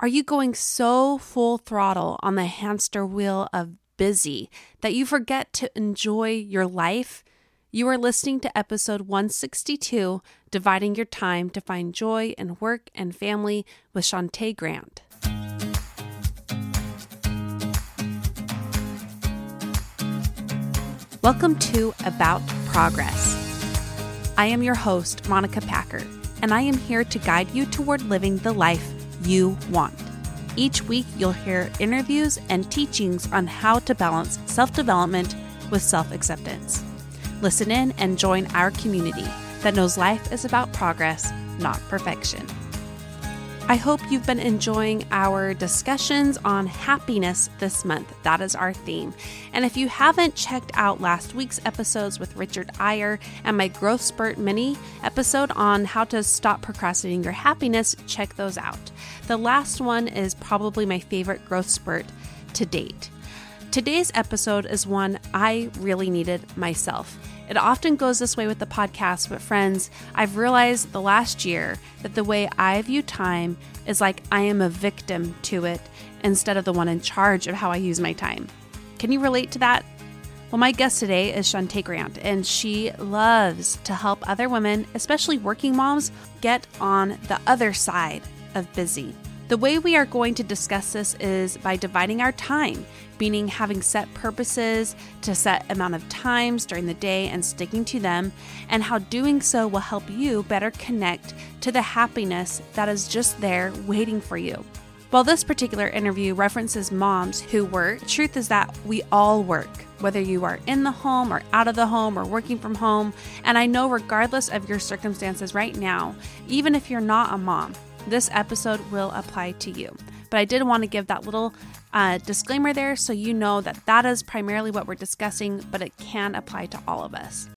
Are you going so full throttle on the hamster wheel of busy that you forget to enjoy your life? You are listening to episode 162 Dividing Your Time to Find Joy in Work and Family with Shantae Grant. Welcome to About Progress. I am your host, Monica Packer, and I am here to guide you toward living the life you want. Each week, you'll hear interviews and teachings on how to balance self development with self acceptance. Listen in and join our community that knows life is about progress, not perfection. I hope you've been enjoying our discussions on happiness this month. That is our theme. And if you haven't checked out last week's episodes with Richard Iyer and my Growth Spurt mini episode on how to stop procrastinating your happiness, check those out. The last one is probably my favorite growth spurt to date. Today's episode is one I really needed myself. It often goes this way with the podcast, but friends, I've realized the last year that the way I view time is like I am a victim to it instead of the one in charge of how I use my time. Can you relate to that? Well, my guest today is Shantae Grant, and she loves to help other women, especially working moms, get on the other side of busy. The way we are going to discuss this is by dividing our time, meaning having set purposes to set amount of times during the day and sticking to them, and how doing so will help you better connect to the happiness that is just there waiting for you. While this particular interview references moms who work, truth is that we all work, whether you are in the home or out of the home or working from home. And I know, regardless of your circumstances right now, even if you're not a mom, this episode will apply to you. But I did want to give that little uh, disclaimer there so you know that that is primarily what we're discussing, but it can apply to all of us.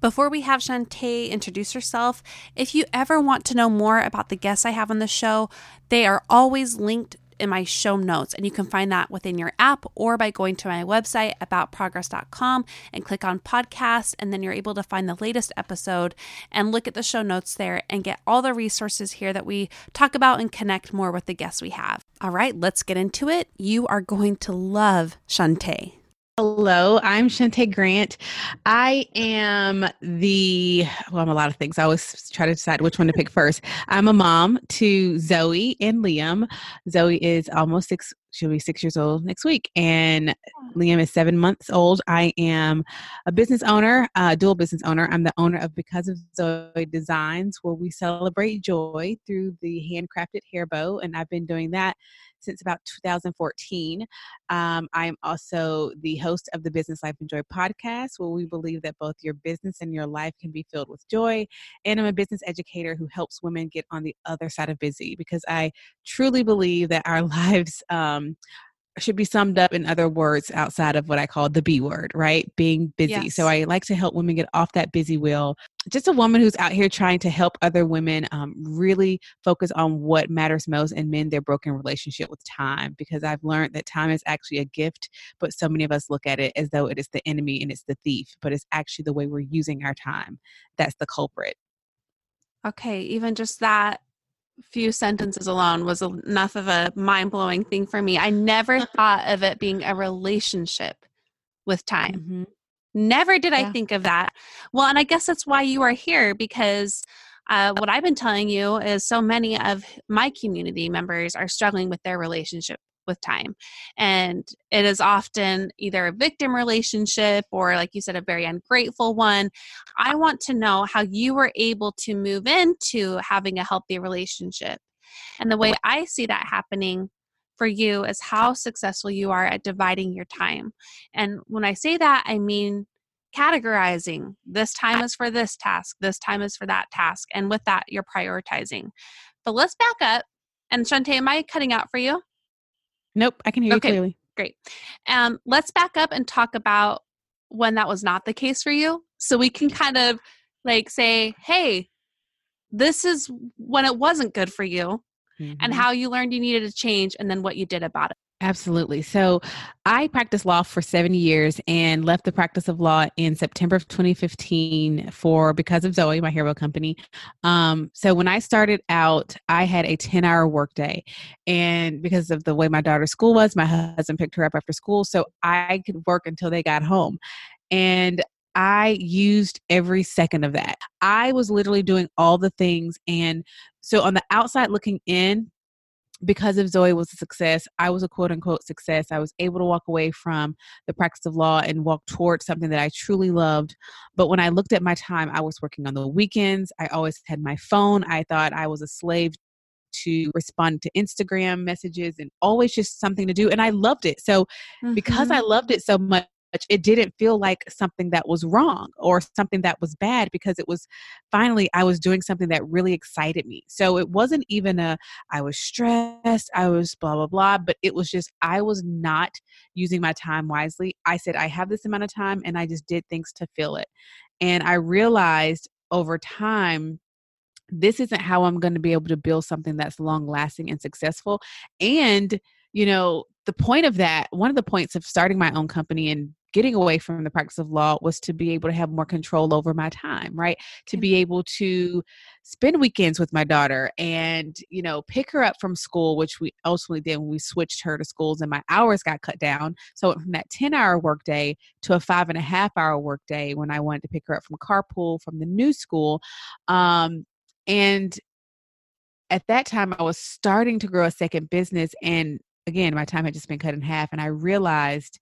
Before we have Shantae introduce herself, if you ever want to know more about the guests I have on the show, they are always linked in my show notes. And you can find that within your app or by going to my website aboutprogress.com and click on podcast. And then you're able to find the latest episode and look at the show notes there and get all the resources here that we talk about and connect more with the guests we have. All right, let's get into it. You are going to love Shantae. Hello, I'm Shantae Grant. I am the, well, I'm a lot of things. I always try to decide which one to pick first. I'm a mom to Zoe and Liam. Zoe is almost six, she'll be six years old next week, and Liam is seven months old. I am a business owner, a dual business owner. I'm the owner of Because of Zoe Designs, where we celebrate joy through the handcrafted hair bow, and I've been doing that since about 2014. Um, I'm also the host of the Business Life and Joy podcast, where we believe that both your business and your life can be filled with joy. And I'm a business educator who helps women get on the other side of busy because I truly believe that our lives um, should be summed up in other words outside of what I call the B word, right? Being busy. Yes. So I like to help women get off that busy wheel. Just a woman who's out here trying to help other women um, really focus on what matters most and mend their broken relationship with time. Because I've learned that time is actually a gift, but so many of us look at it as though it is the enemy and it's the thief, but it's actually the way we're using our time that's the culprit. Okay, even just that few sentences alone was enough of a mind blowing thing for me. I never thought of it being a relationship with time. Mm-hmm. Never did yeah. I think of that. Well, and I guess that's why you are here because uh, what I've been telling you is so many of my community members are struggling with their relationship with time. And it is often either a victim relationship or, like you said, a very ungrateful one. I want to know how you were able to move into having a healthy relationship. And the way I see that happening for you is how successful you are at dividing your time. And when I say that, I mean categorizing this time is for this task, this time is for that task. And with that, you're prioritizing. But let's back up. And Shantae, am I cutting out for you? Nope, I can hear Okay. you clearly. Great. Um, let's back up and talk about when that was not the case for you. So we can kind of like say, hey, this is when it wasn't good for you and Mhm. how you learned you needed to change and then what you did about it. Absolutely. So I practiced law for seven years and left the practice of law in September of 2015 for because of Zoe, my hero company. Um, so when I started out, I had a 10 hour workday. And because of the way my daughter's school was, my husband picked her up after school. So I could work until they got home. And I used every second of that. I was literally doing all the things. And so on the outside looking in, because if Zoe was a success, I was a quote unquote success. I was able to walk away from the practice of law and walk towards something that I truly loved. But when I looked at my time, I was working on the weekends. I always had my phone. I thought I was a slave to respond to Instagram messages and always just something to do. And I loved it. So because I Mhm. loved it so much, it didn't feel like something that was wrong or something that was bad because it was finally I was doing something that really excited me. So it wasn't even a I was stressed, I was blah blah blah, but it was just I was not using my time wisely. I said I have this amount of time and I just did things to fill it. And I realized over time this isn't how I'm going to be able to build something that's long lasting and successful. And, you know, the point of that, one of the points of starting my own company and getting away from the practice of law was to be able to have more control over my time, right? To be able to spend weekends with my daughter and, you know, pick her up from school, which we ultimately did when we switched her to schools and my hours got cut down. So from that 10 hour workday to a five and a half hour workday when I wanted to pick her up from carpool from the new school. Um, and at that time, I was starting to grow a second business. And again, my time had just been cut in half. And I realized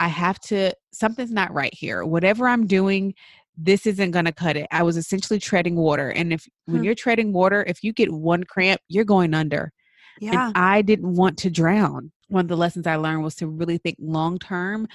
I have to, something's not right here. Whatever I'm doing, this isn't going to cut it. I was essentially treading water. And if, when Hmm. you're treading water, if you get one cramp, you're going under. Yeah. And I didn't want to drown. One of the lessons I learned was to really think long term.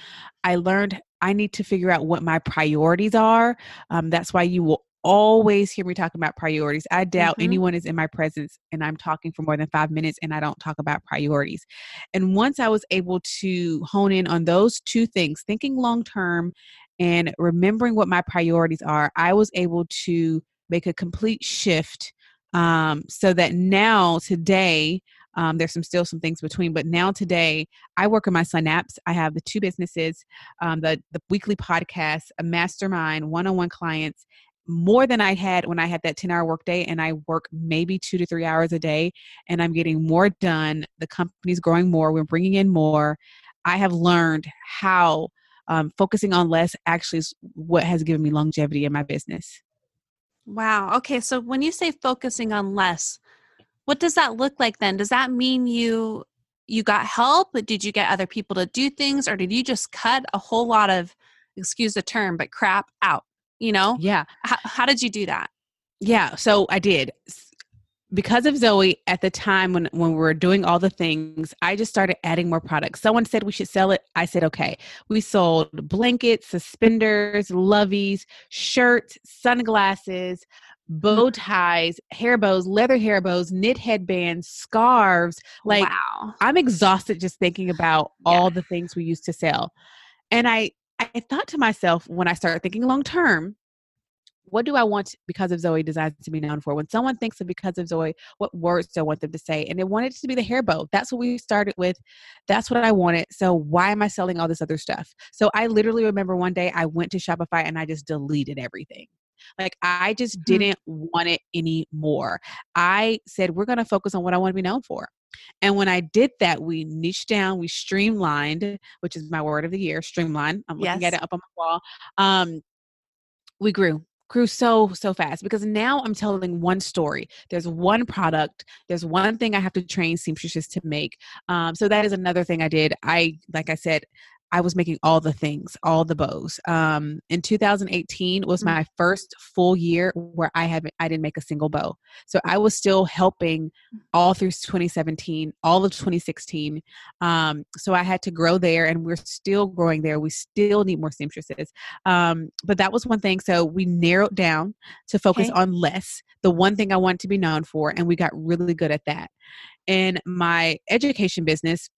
I learned I need to figure out what my priorities are. Um, that's why you will always hear me talking about priorities. I doubt Mhm. anyone is in my presence and I'm talking for more than five minutes and I don't talk about priorities. And once I was able to hone in on those two things, thinking long term and remembering what my priorities are, I was able to make a complete shift um, so that now today um, there's some still some things between but now today i work in my synapse i have the two businesses um, the, the weekly podcast a mastermind one-on-one clients more than i had when i had that 10 hour workday and i work maybe two to three hours a day and i'm getting more done the company's growing more we're bringing in more i have learned how um, focusing on less actually is what has given me longevity in my business Wow. Okay. So when you say focusing on less, what does that look like then? Does that mean you you got help? Did you get other people to do things or did you just cut a whole lot of excuse the term, but crap out? You know? yeah How, how did you do that? Yeah, so I did. Because of Zoe, at the time when when we were doing all the things, I just started adding more products. Someone said we should sell it. I said okay. We sold blankets, suspenders, loveys, shirts, sunglasses, bow mm-hmm. ties, hair bows, leather hair bows, knit headbands, scarves. Like wow. I'm exhausted just thinking about all the things we used to sell. And I thought to myself when I started thinking long term, what do I want because of Zoe designs to be known for? When someone thinks of because of Zoe, what words do I want them to say? And they wanted to be the hair bow. That's what we started with. That's what I wanted. So why am I selling all this other stuff? So I literally remember one day I went to Shopify and I just deleted everything. Like I just Hmm. didn't want it anymore. I said, we're going to focus on what I want to be known for. And when I did that, we niched down, we streamlined, which is my word of the year, streamline. I'm looking at it up on my wall. Um, we grew grew so so fast because now i'm telling one story there's one product there's one thing i have to train seamstresses to make um, so that is another thing i did i like i said i was making all the things all the bows um, in 2018 was Mm. my first full year where i haven't i didn't make a single bow so i was still helping all through 2017 all of 2016 um, so i had to grow there and we're still growing there we still need more seamstresses um, but that was one thing. So we narrowed down to focus Okay. on less, the one thing I wanted to be known for, and we got really good at that. In my education business,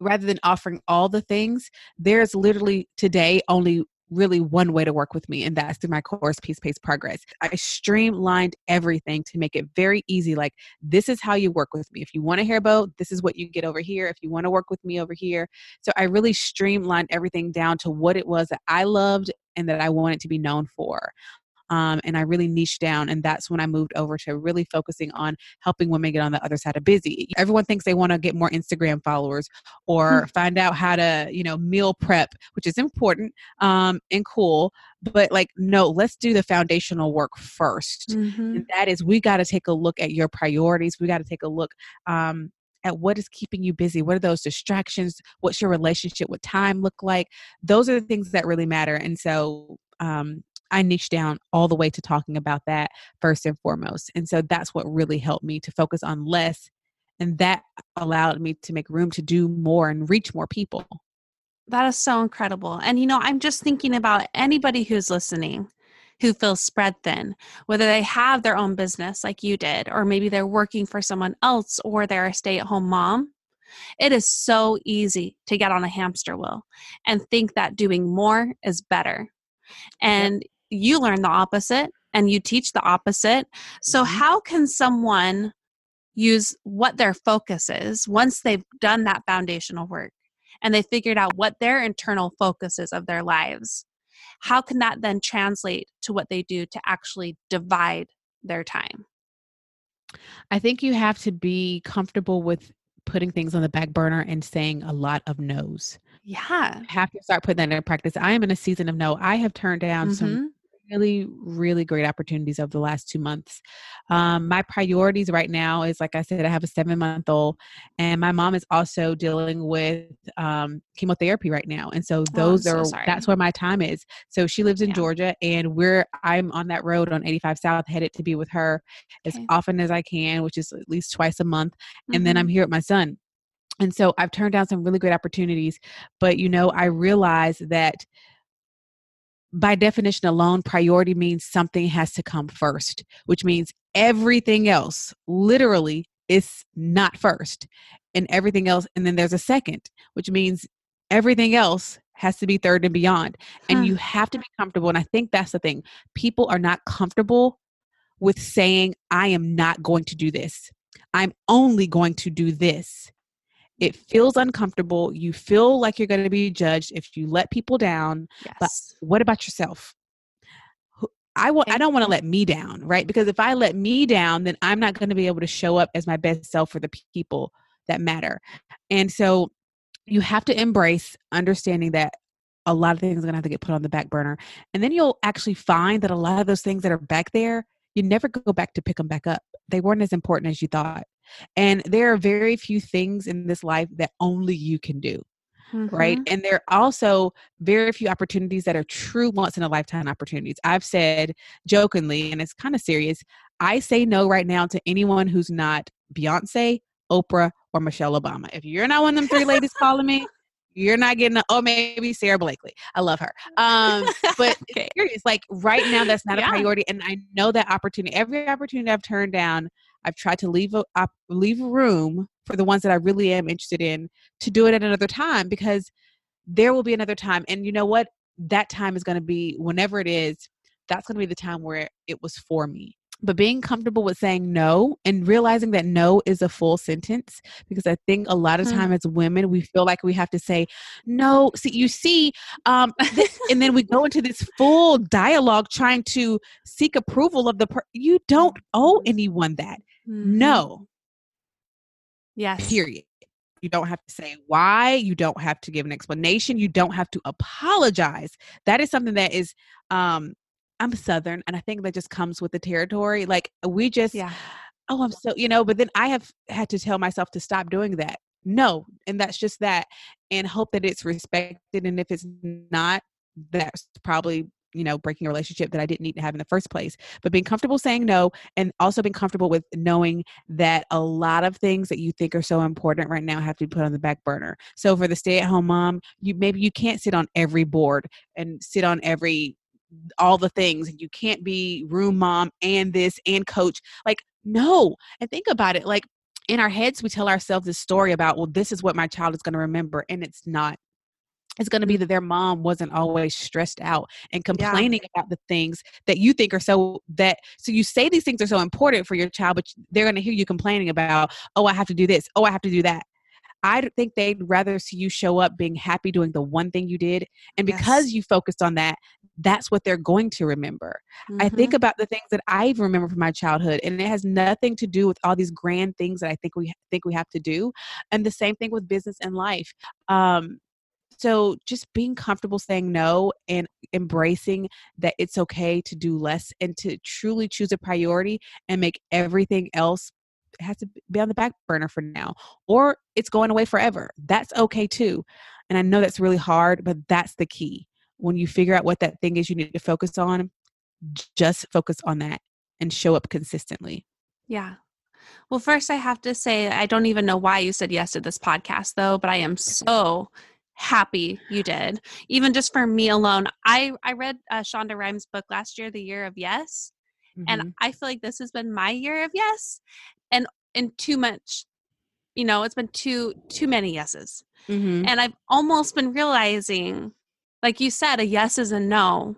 rather than offering all the things, there's literally today only really one way to work with me, and that's through my course, Peace Pace Progress. I streamlined everything to make it very easy. Like, this is how you work with me. If you want to hear about, this is what you get over here. If you want to work with me over here. So I really streamlined everything down to what it was that I loved and that I wanted to be known for um, and I really niched down. And that's when I moved over to really focusing on helping women get on the other side of busy. Everyone thinks they want to get more Instagram followers or hmm. find out how to, you know, meal prep, which is important um, and cool. But like, no, let's do the foundational work 1st mm-hmm. And that is, we got to take a look at your priorities. We got to take a look um, at what is keeping you busy what are those distractions what's your relationship with time look like those are the things that really matter and so um, I niche down all the way to talking about that first and foremost. And so that's what really helped me to focus on less. And that allowed me to make room to do more and reach more people. That is so incredible. And, you know, I'm just thinking about anybody who's listening who feels spread thin, whether they have their own business like you did, or maybe they're working for someone else, or they're a stay at home mom. It is so easy to get on a hamster wheel and think that doing more is better. And you learn the opposite and you teach the opposite. So, mm-hmm. how can someone use what their focus is once they've done that foundational work and they figured out what their internal focus is of their lives? How can that then translate to what they do to actually divide their time? I think you have to be comfortable with putting things on the back burner and saying a lot of no's. Yeah. You have to start putting that into practice. I am in a season of no. I have turned down mm-hmm. some really, really great opportunities over the last two months. Um, my priorities right now is, like I said, I have a seven month old, and my mom is also dealing with um, chemotherapy right now, and so those oh, are so that's where my time is. So she lives in yeah. Georgia, and we're I'm on that road on 85 South, headed to be with her okay. as often as I can, which is at least twice a month, mm-hmm. and then I'm mm-hmm. here with my son. And so I've turned down some really great opportunities, but you know, I realize that by definition alone, priority means something has to come first, which means everything else literally is not first, and everything else, and then there's a second, which means everything else has to be third and beyond. And huh. you have to be comfortable. And I think that's the thing. People are not comfortable with saying, I am not going to do this. I'm only going to do this. It feels uncomfortable. You feel like you're going to be judged if you let people down. Yes. But what about yourself? I want I don't want to let me down, right? Because if I let me down, then I'm not going to be able to show up as my best self for the people that matter. And so you have to embrace understanding that a lot of things are going to have to get put on the back burner. And then you'll actually find that a lot of those things that are back there, you never go back to pick them back up. They weren't as important as you thought. And there are very few things in this life that only you can do. Mm-hmm. Right. And there are also very few opportunities that are true once in a lifetime opportunities. I've said jokingly, and it's kind of serious, I say no right now to anyone who's not Beyonce, Oprah, or Michelle Obama. If you're not one of them three ladies calling me, you're not getting a, oh maybe Sara Blakely. I love her. Um, but okay. serious, like right now that's not yeah. a priority. And I know that opportunity, every opportunity I've turned down, I've tried to leave a leave room for the ones that I really am interested in to do it at another time because there will be another time. And you know what? That time is going to be whenever it is. That's going to be the time where it was for me. But being comfortable with saying no and realizing that no is a full sentence, because I think a lot of mm. time as women, we feel like we have to say, no, see, you see, um, this, and then we go into this full dialogue trying to seek approval of the, per- you don't owe mm-hmm. anyone that. Mm-hmm. No. Yes. Period. You don't have to say why. You don't have to give an explanation. You don't have to apologize. That is something that is, um, I'm Southern, and I think that just comes with the territory. Like we just, yeah. oh, I'm so, you know. But then I have had to tell myself to stop doing that. No, and that's just that, and hope that it's respected. And if it's not, that's probably you know breaking a relationship that i didn't need to have in the first place but being comfortable saying no and also being comfortable with knowing that a lot of things that you think are so important right now have to be put on the back burner. So for the stay-at-home mom you maybe you can't sit on every board and sit on every all the things and you can't be room mom and this and coach like no and think about it like in our heads we tell ourselves this story about well this is what my child is going to remember and it's not it's going to be that their mom wasn't always stressed out and complaining yeah. about the things that you think are so that so you say these things are so important for your child but they're going to hear you complaining about oh i have to do this oh i have to do that i think they'd rather see you show up being happy doing the one thing you did and because yes. you focused on that that's what they're going to remember mm-hmm. i think about the things that i remember from my childhood and it has nothing to do with all these grand things that i think we think we have to do and the same thing with business and life um so just being comfortable saying no and embracing that it's okay to do less and to truly choose a priority and make everything else has to be on the back burner for now or it's going away forever. That's okay too. And I know that's really hard, but that's the key. When you figure out what that thing is you need to focus on, just focus on that and show up consistently. Yeah. Well, first, I have to say, I don't even know why you said yes to this podcast, though, but I am so happy you did. Even just for me alone, I I read uh, Shonda Rhimes' book last year, The Year of Yes, mm-hmm. and I feel like this has been my year of yes, and and too much. You know, it's been too too many yeses, mm-hmm. and I've almost been realizing, like you said, a yes is a no.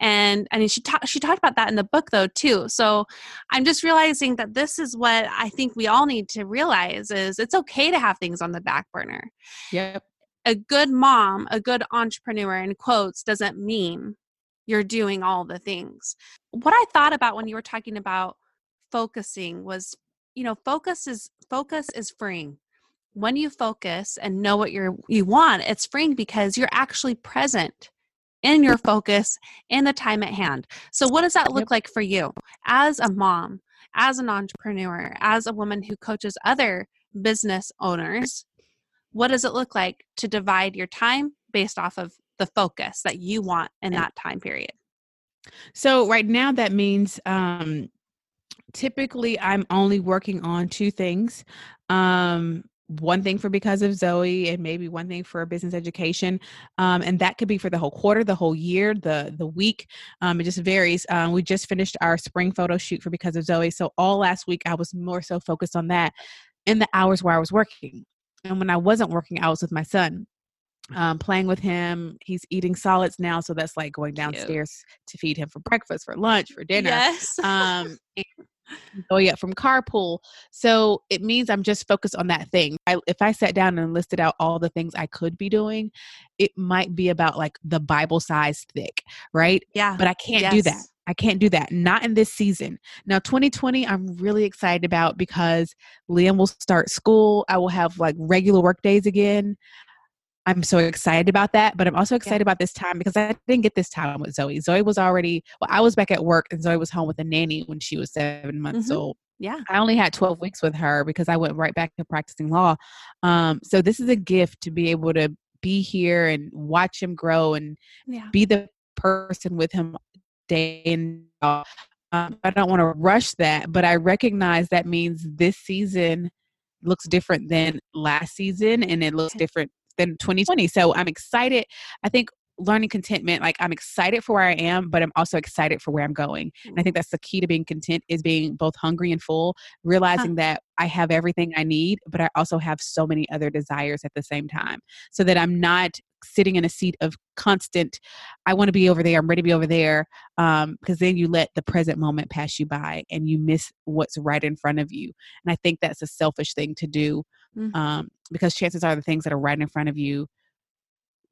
And I mean, she talked she talked about that in the book though too. So I'm just realizing that this is what I think we all need to realize is it's okay to have things on the back burner. Yep a good mom, a good entrepreneur in quotes doesn't mean you're doing all the things. What I thought about when you were talking about focusing was, you know, focus is focus is freeing. When you focus and know what you're you want, it's freeing because you're actually present in your focus in the time at hand. So what does that look like for you as a mom, as an entrepreneur, as a woman who coaches other business owners? What does it look like to divide your time based off of the focus that you want in that time period? So right now that means um typically I'm only working on two things. Um one thing for because of Zoe and maybe one thing for a business education. Um, and that could be for the whole quarter, the whole year, the the week. Um, it just varies. Um, we just finished our spring photo shoot for because of Zoe. So all last week I was more so focused on that in the hours where I was working. And when I wasn't working, I was with my son, um, playing with him. He's eating solids now, so that's like going downstairs Cute. to feed him for breakfast, for lunch, for dinner. Yes. um, Oh, going up from carpool. So it means I'm just focused on that thing. I, if I sat down and listed out all the things I could be doing, it might be about like the Bible size thick, right? Yeah. But I can't yes. do that. I can't do that. Not in this season. Now, 2020, I'm really excited about because Liam will start school. I will have like regular work days again. I'm so excited about that, but I'm also excited yeah. about this time because I didn't get this time with Zoe. Zoe was already, well, I was back at work and Zoe was home with a nanny when she was seven months mm-hmm. old. Yeah. I only had 12 weeks with her because I went right back to practicing law. Um, so this is a gift to be able to be here and watch him grow and yeah. be the person with him day in. Um, I don't want to rush that, but I recognize that means this season looks different than last season and it looks different than 2020. So I'm excited. I think learning contentment like i'm excited for where i am but i'm also excited for where i'm going and i think that's the key to being content is being both hungry and full realizing huh. that i have everything i need but i also have so many other desires at the same time so that i'm not sitting in a seat of constant i want to be over there i'm ready to be over there um, because then you let the present moment pass you by and you miss what's right in front of you and i think that's a selfish thing to do mm-hmm. um, because chances are the things that are right in front of you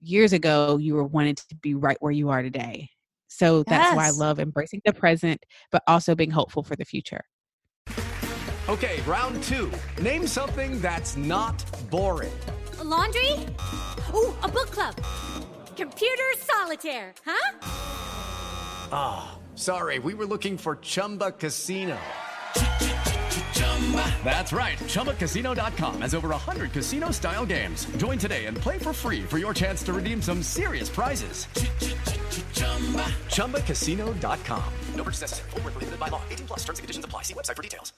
years ago you were wanting to be right where you are today. So that's why i love embracing the present but also being hopeful for the future. Okay round two. Name something that's not boring. A laundry? Ooh, a book club. Computer solitaire huh? Ah oh, sorry we were looking for chumba casino that's right. ChumbaCasino.com has over 100 casino style games. Join today and play for free for your chance to redeem some serious prizes. ChumbaCasino.com. No purchase necessary. Full prohibited by law. 18 plus terms and conditions apply. See website for details.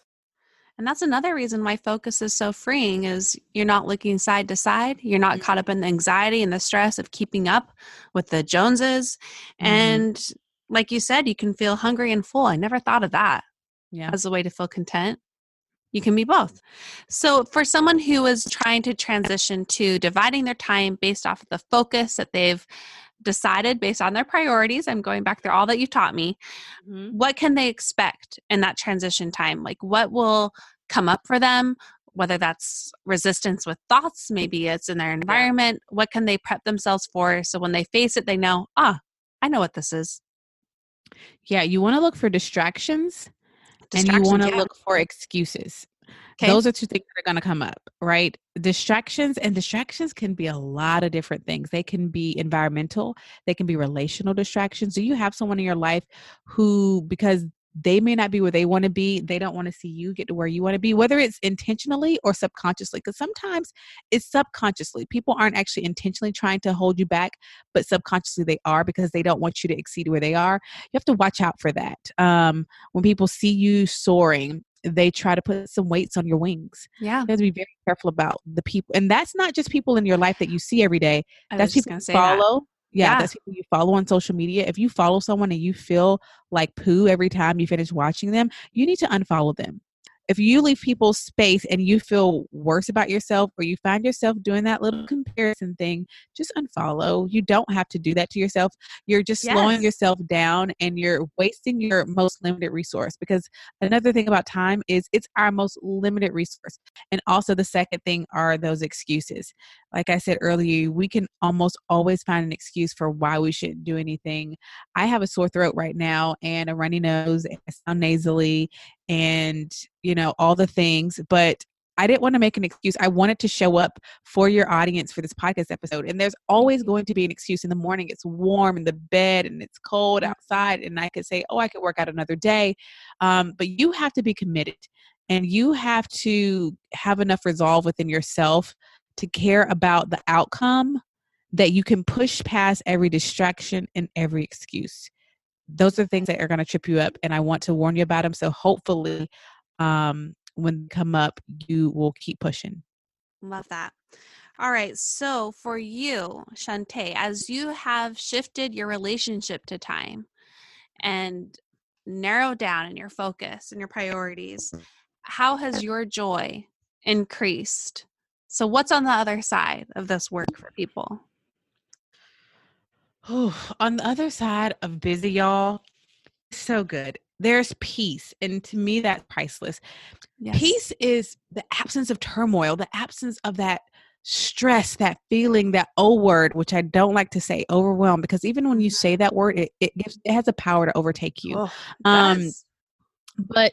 And that's another reason why focus is so freeing is you're not looking side to side. You're not caught up in the anxiety and the stress of keeping up with the Joneses. Mm-hmm. And like you said, you can feel hungry and full. I never thought of that yeah. as a way to feel content. You can be both. So, for someone who is trying to transition to dividing their time based off of the focus that they've decided based on their priorities, I'm going back through all that you taught me. Mm-hmm. What can they expect in that transition time? Like, what will come up for them? Whether that's resistance with thoughts, maybe it's in their environment. What can they prep themselves for so when they face it, they know, ah, I know what this is. Yeah, you want to look for distractions, and you want to yeah. look for excuses. 'Kay. Those are two things that are going to come up, right? Distractions and distractions can be a lot of different things. They can be environmental, they can be relational distractions. Do you have someone in your life who, because they may not be where they want to be, they don't want to see you get to where you want to be, whether it's intentionally or subconsciously? Because sometimes it's subconsciously. People aren't actually intentionally trying to hold you back, but subconsciously they are because they don't want you to exceed where they are. You have to watch out for that. Um, when people see you soaring, they try to put some weights on your wings. Yeah. You have to be very careful about the people, and that's not just people in your life that you see every day. I That's people you say that. Yeah, Yeah. that's people you follow on social media. If you follow someone and you feel like poo every time you finish watching them, you need to unfollow them. If you leave people's space and you feel worse about yourself or you find yourself doing that little comparison thing, just unfollow. You don't have to do that to yourself. You're just slowing yourself down and you're wasting your most limited resource because another thing about time is it's our most limited resource. And also the second thing are those excuses like I said earlier, we can almost always find an excuse for why we shouldn't do anything. I have a sore throat right now and a runny nose and I sound nasally and, you know, all the things, but I didn't want to make an excuse. I wanted to show up for your audience for this podcast episode. And there's always going to be an excuse in the morning. It's warm in the bed and it's cold outside. And I could say, oh, I could work out another day. Um, but you have to be committed and you have to have enough resolve within yourself to care about the outcome that you can push past every distraction and every excuse. Those are things that are going to trip you up, and I want to warn you about them. So hopefully, um, when they come up, you will keep pushing. Love that. All right. So for you, Shantae, as you have shifted your relationship to time and narrowed down in your focus and your priorities, how has your joy increased? So what's on the other side of this work for people? Oh, on the other side of busy, y'all, so good. There's peace, and to me, that's priceless. Yes. Peace is the absence of turmoil, the absence of that stress, that feeling, that O word, which I don't like to say, overwhelm, because even when you say that word, it, it gives it has a power to overtake you. Oh, Um. But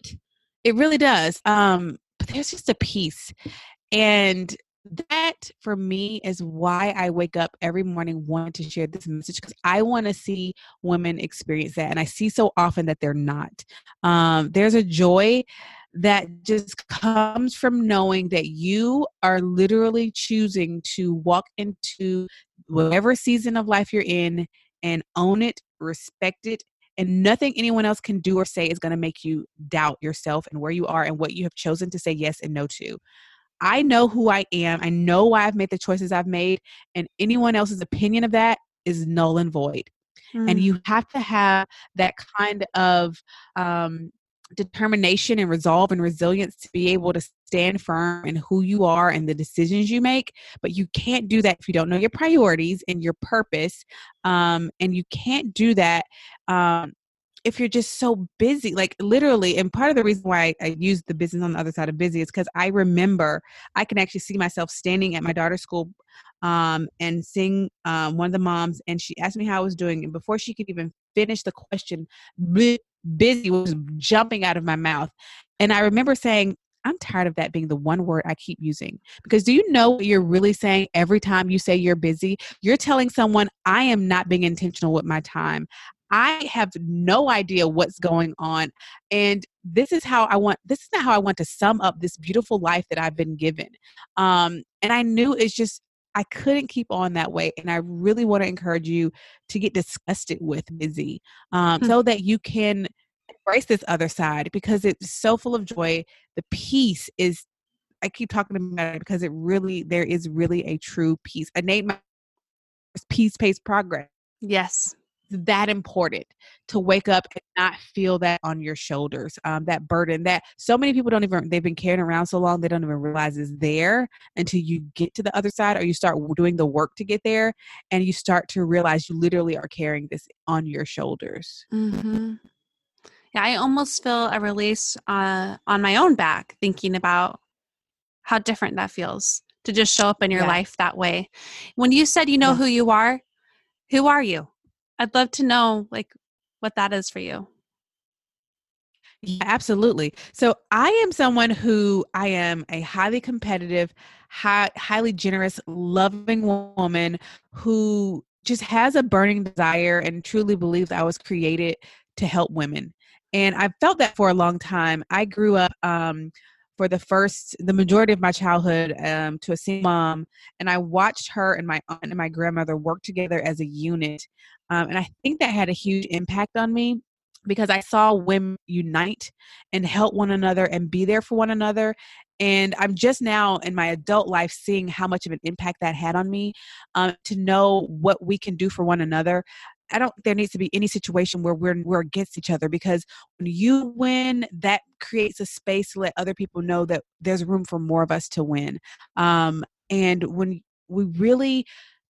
it really does. Um, but there's just a peace. And that for me is why I wake up every morning wanting to share this message because I want to see women experience that. And I see so often that they're not. Um, there's a joy that just comes from knowing that you are literally choosing to walk into whatever season of life you're in and own it, respect it, and nothing anyone else can do or say is going to make you doubt yourself and where you are and what you have chosen to say yes and no to. I know who I am. I know why I've made the choices I've made, and anyone else's opinion of that is null and void. And Mm, you have to have that kind of um, determination and resolve and resilience to be able to stand firm in who you are and the decisions you make. But you can't do that if you don't know your priorities and your purpose. Um, and you can't do that um, if you're just so busy, like literally, and part of the reason why I, I use the business on the other side of busy is because I remember I can actually see myself standing at my daughter's school um, and seeing um, one of the moms, and she asked me how I was doing, and before she could even finish the question, busy was jumping out of my mouth, and I remember saying. I'm tired of that being the one word I keep using. Because do you know what you're really saying every time you say you're busy? You're telling someone, I am not being intentional with my time. I have no idea what's going on. And this is how I want, this is not how I want to sum up this beautiful life that I've been given. Um, and I knew it's just, I couldn't keep on that way. And I really want to encourage you to get disgusted with busy um, Hmm. so that you can embrace this other side because it's so full of joy. The peace is, I keep talking about it because it really, there is really a true peace. I named my peace, pace, progress yes. That important to wake up and not feel that on your shoulders um, that burden that so many people don't even they've been carrying around so long they don't even realize is there until you get to the other side or you start doing the work to get there and you start to realize you literally are carrying this on your shoulders Mm-hmm. Yeah, I almost feel a release uh, on my own back thinking about how different that feels to just show up in your Yeah. life that way. When you said you know Yeah. who you are, who are you? I'd love to know like what that is for you. Yeah, absolutely. So I am someone who I am a highly competitive, high, highly generous, loving woman who just has a burning desire and truly believes I was created to help women. And I felt that for a long time. I grew up um, for the first, the majority of my childhood um, to a single mom, and I watched her and my aunt and my grandmother work together as a unit. Um, and I think that had a huge impact on me because I saw women unite and help one another and be there for one another. And I'm just now in my adult life seeing how much of an impact that had on me um, to know what we can do for one another. I don't think there needs to be any situation where we're we're against each other because when you win, that creates a space to let other people know that there's room for more of us to win. Um, and when we really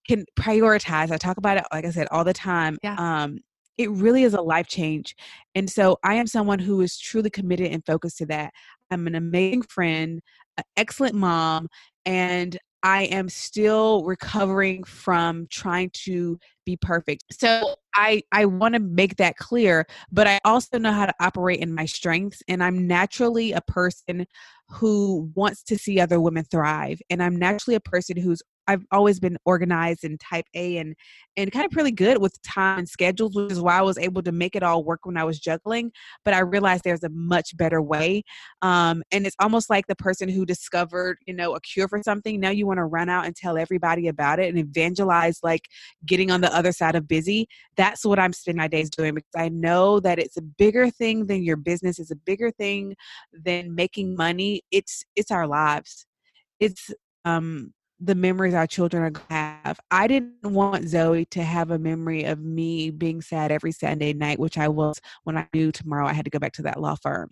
can prioritize, I talk about it, like I said, all the time. Yeah. Um, it really is a life change. And so I am someone who is truly committed and focused to that. I'm an amazing friend, an excellent mom, and I am still recovering from trying to be perfect. So I I want to make that clear, but I also know how to operate in my strengths and I'm naturally a person who wants to see other women thrive and I'm naturally a person who's I've always been organized and type A and and kind of really good with time and schedules, which is why I was able to make it all work when I was juggling. But I realized there's a much better way. Um, and it's almost like the person who discovered, you know, a cure for something. Now you want to run out and tell everybody about it and evangelize like getting on the other side of busy. That's what I'm spending my days doing because I know that it's a bigger thing than your business, it's a bigger thing than making money. It's it's our lives. It's um the memories our children are gonna have. I didn't want Zoe to have a memory of me being sad every Sunday night, which I was when I knew tomorrow I had to go back to that law firm.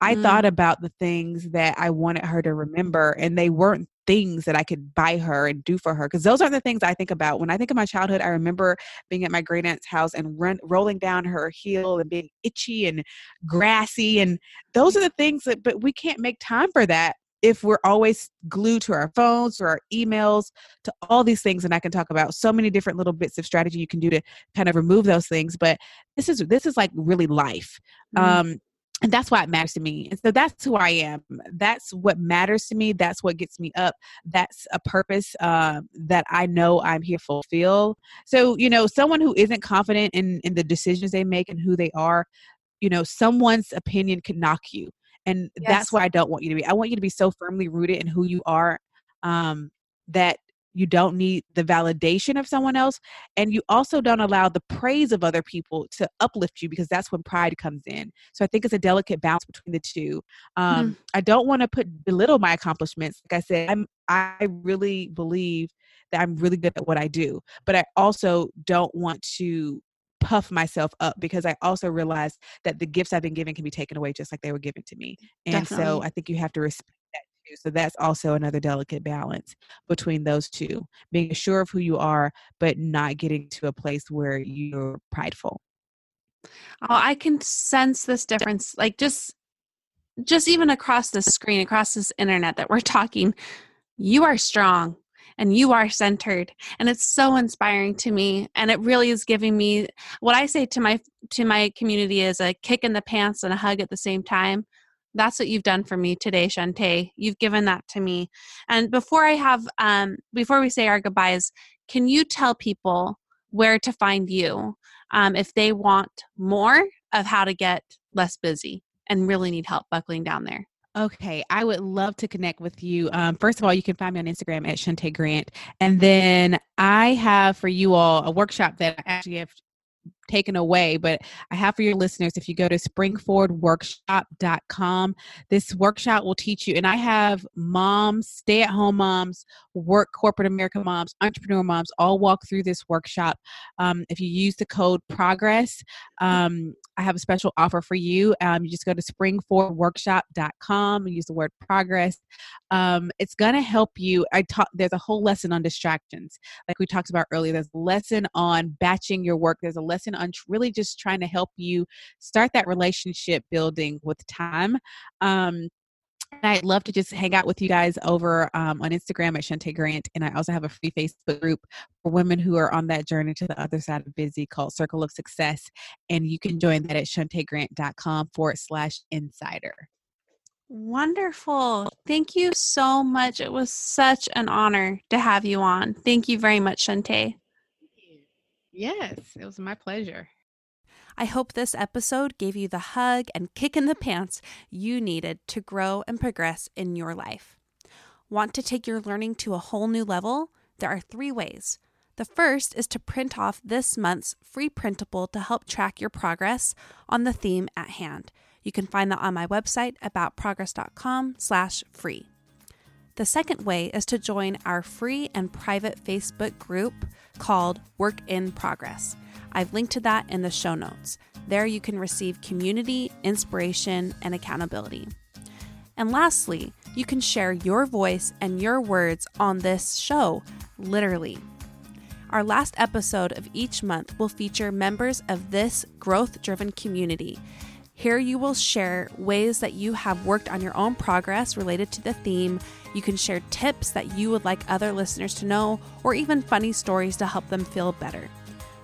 I Mm. thought about the things that I wanted her to remember, and they weren't things that I could buy her and do for her because those aren't the things I think about. When I think of my childhood, I remember being at my great aunt's house and run, rolling down her hill and being itchy and grassy, and those are the things that. But we can't make time for that if we're always glued to our phones or our emails to all these things and i can talk about so many different little bits of strategy you can do to kind of remove those things but this is this is like really life Mm. um and that's why it matters to me and so that's who i am that's what matters to me that's what gets me up that's a purpose um, that i know i'm here to fulfill so you know someone who isn't confident in in the decisions they make and who they are you know someone's opinion can knock you and Yes. that's where i don't want you to be. I want you to be so firmly rooted in who you are um, that you don't need the validation of someone else and you also don't allow the praise of other people to uplift you because that's when pride comes in. So i think it's a delicate balance between the two. Um, i don't want to put belittle my accomplishments. Like i said i'm i really believe that i'm really good at what i do but i also don't want to puff myself up because i also realize that the gifts i've been given can be taken away just like they were given to me. And so i think you have to respect that too. So that's also another delicate balance between those two being sure of who you are but not getting to a place where you're prideful. Oh, I can sense this difference. Like just just even across the screen, across this internet that we're talking, you are strong and you are centered and it's so inspiring to me and it really is giving me what I say to my to my community is a kick in the pants and a hug at the same time. That's what you've done for me today, Shantae. You've given that to me. And before I have um before we say our goodbyes, can you tell people where to find you um, if they want more of how to get less busy and really need help buckling down there. Okay, I would love to connect with you. Um, first of all, you can find me on Instagram at Shante Grant, and then I have for you all a workshop that I actually have taken away, but I have for your listeners if you go to springforwardworkshop.com, this workshop will teach you. And I have moms, stay at home moms, work corporate America moms, entrepreneur moms all walk through this workshop. Um, if you use the code PROGRESS, um, I have a special offer for you. Um, you just go to springforwardworkshop.com and use the word progress. Um, it's going to help you. I taught, there's a whole lesson on distractions. Like we talked about earlier, there's a lesson on batching your work. There's a lesson on really just trying to help you start that relationship building with time. Um, I'd love to just hang out with you guys over um, on Instagram at Shante Grant. And I also have a free Facebook group for women who are on that journey to the other side of busy called Circle of Success. And you can join that at shantegrant.com forward slash insider. Wonderful. Thank you so much. It was such an honor to have you on. Thank you very much, Shante. Yes, it was my pleasure. I hope this episode gave you the hug and kick in the pants you needed to grow and progress in your life. Want to take your learning to a whole new level? There are three ways. The first is to print off this month's free printable to help track your progress on the theme at hand. You can find that on my website aboutprogress.com/free. The second way is to join our free and private Facebook group called Work in Progress. I've linked to that in the show notes. There you can receive community, inspiration, and accountability. And lastly, you can share your voice and your words on this show, literally. Our last episode of each month will feature members of this growth driven community. Here you will share ways that you have worked on your own progress related to the theme. You can share tips that you would like other listeners to know, or even funny stories to help them feel better.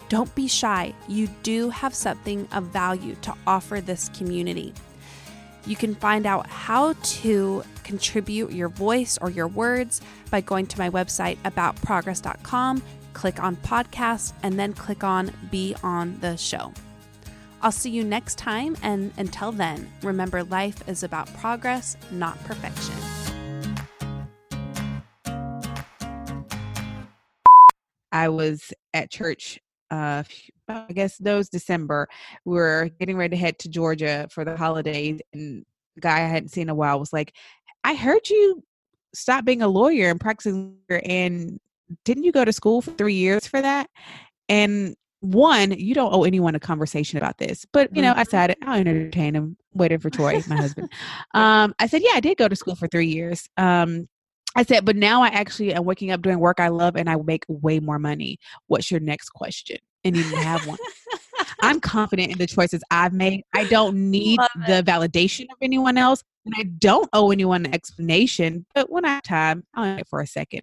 Don't be shy. You do have something of value to offer this community. You can find out how to contribute your voice or your words by going to my website aboutprogress.com, click on podcast, and then click on be on the show. I'll see you next time, and until then, remember life is about progress, not perfection. I was at church uh, I guess those December, we are getting ready to head to Georgia for the holidays, and guy I hadn't seen in a while was like, "I heard you stop being a lawyer and practicing, and didn't you go to school for three years for that?" And one, you don't owe anyone a conversation about this, but you know, I mm-hmm. said I'll entertain him. Waiting for Troy, my husband. Um, I said, yeah, I did go to school for three years. Um, I said, but now I actually am waking up doing work I love and I make way more money. What's your next question? And you have one. I'm confident in the choices I've made. I don't need the validation of anyone else. And I don't owe anyone an explanation. But when I have time, I'll wait for a second.